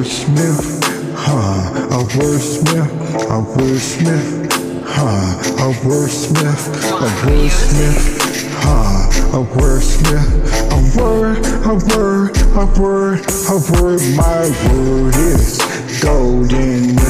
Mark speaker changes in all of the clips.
Speaker 1: wordsmith, huh? A wordsmith, a wordsmith, huh? A wordsmith, a wordsmith, huh? A wordsmith, a word, a word, a word, a word. My word is golden.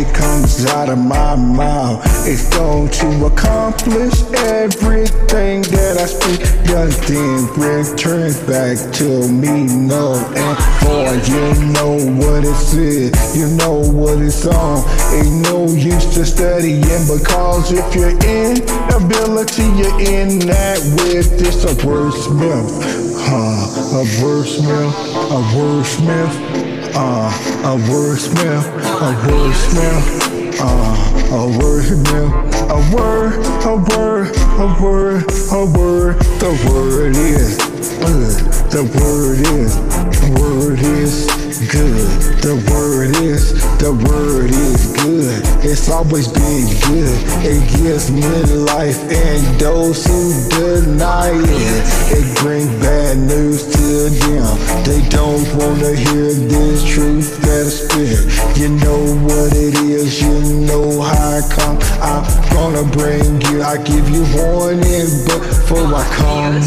Speaker 1: It comes out of my mouth, it's going to accomplish everything that I speak. Nothing returns back to me, no. And boy, you know what it is, you know what it's on. Ain't no use to studying because if you're in ability, you're in that with this a wordsmith, huh? A wordsmith, a wordsmith. Uh, a wordsmith, a wordsmith, uh, a wordsmith, a word, a word, a word, a word. The word is good. The word is, the word is good. The word is, the word is good. It's always been good. It gives me life and those who deny it. It brings bad news to them. They don't wanna hear spit. You know what it is, you know how I come. I'm gonna bring you, I give you warning but before I come.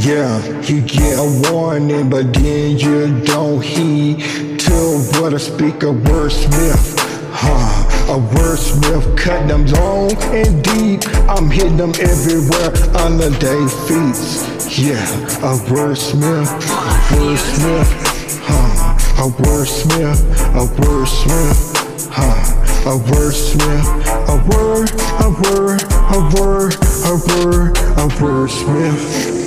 Speaker 1: Yeah, you get a warning, but then you don't heed to what I speak a wordsmith. Huh, a wordsmith cut them long and deep. I'm hitting them everywhere under their feet. Yeah, a wordsmith, a wordsmith. A wordsmith, a wordsmith. Huh, a wordsmith, a word, a word, a word, a word, a wordsmith.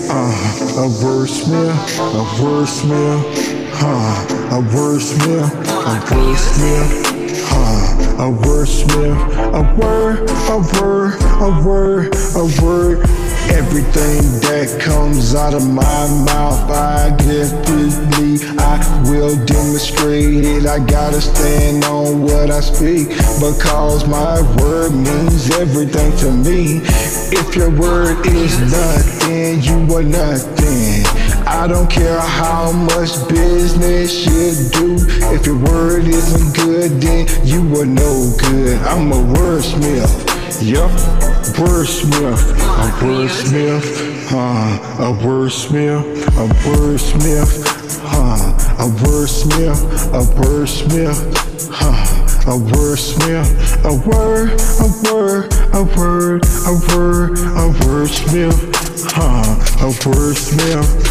Speaker 1: Uh, a wordsmith, a wordsmith, huh? A wordsmith, a wordsmith, huh? A wordsmith, a word, a word, a word, a word. Everything that comes out of my mouth, I definitely, I will demonstrate it. I gotta stand on what I speak because my word means everything to me. If your word is nothing, you are nothing. I don't care how much business you do. If your word isn't good, then you are no good. I'm a wordsmith. Yup, wordsmith, a wordsmith, huh? A wordsmith, a wordsmith, huh? A wordsmith, a wordsmith, huh? A wordsmith, a word, a word, a word, a word, a wordsmith, huh? A wordsmith.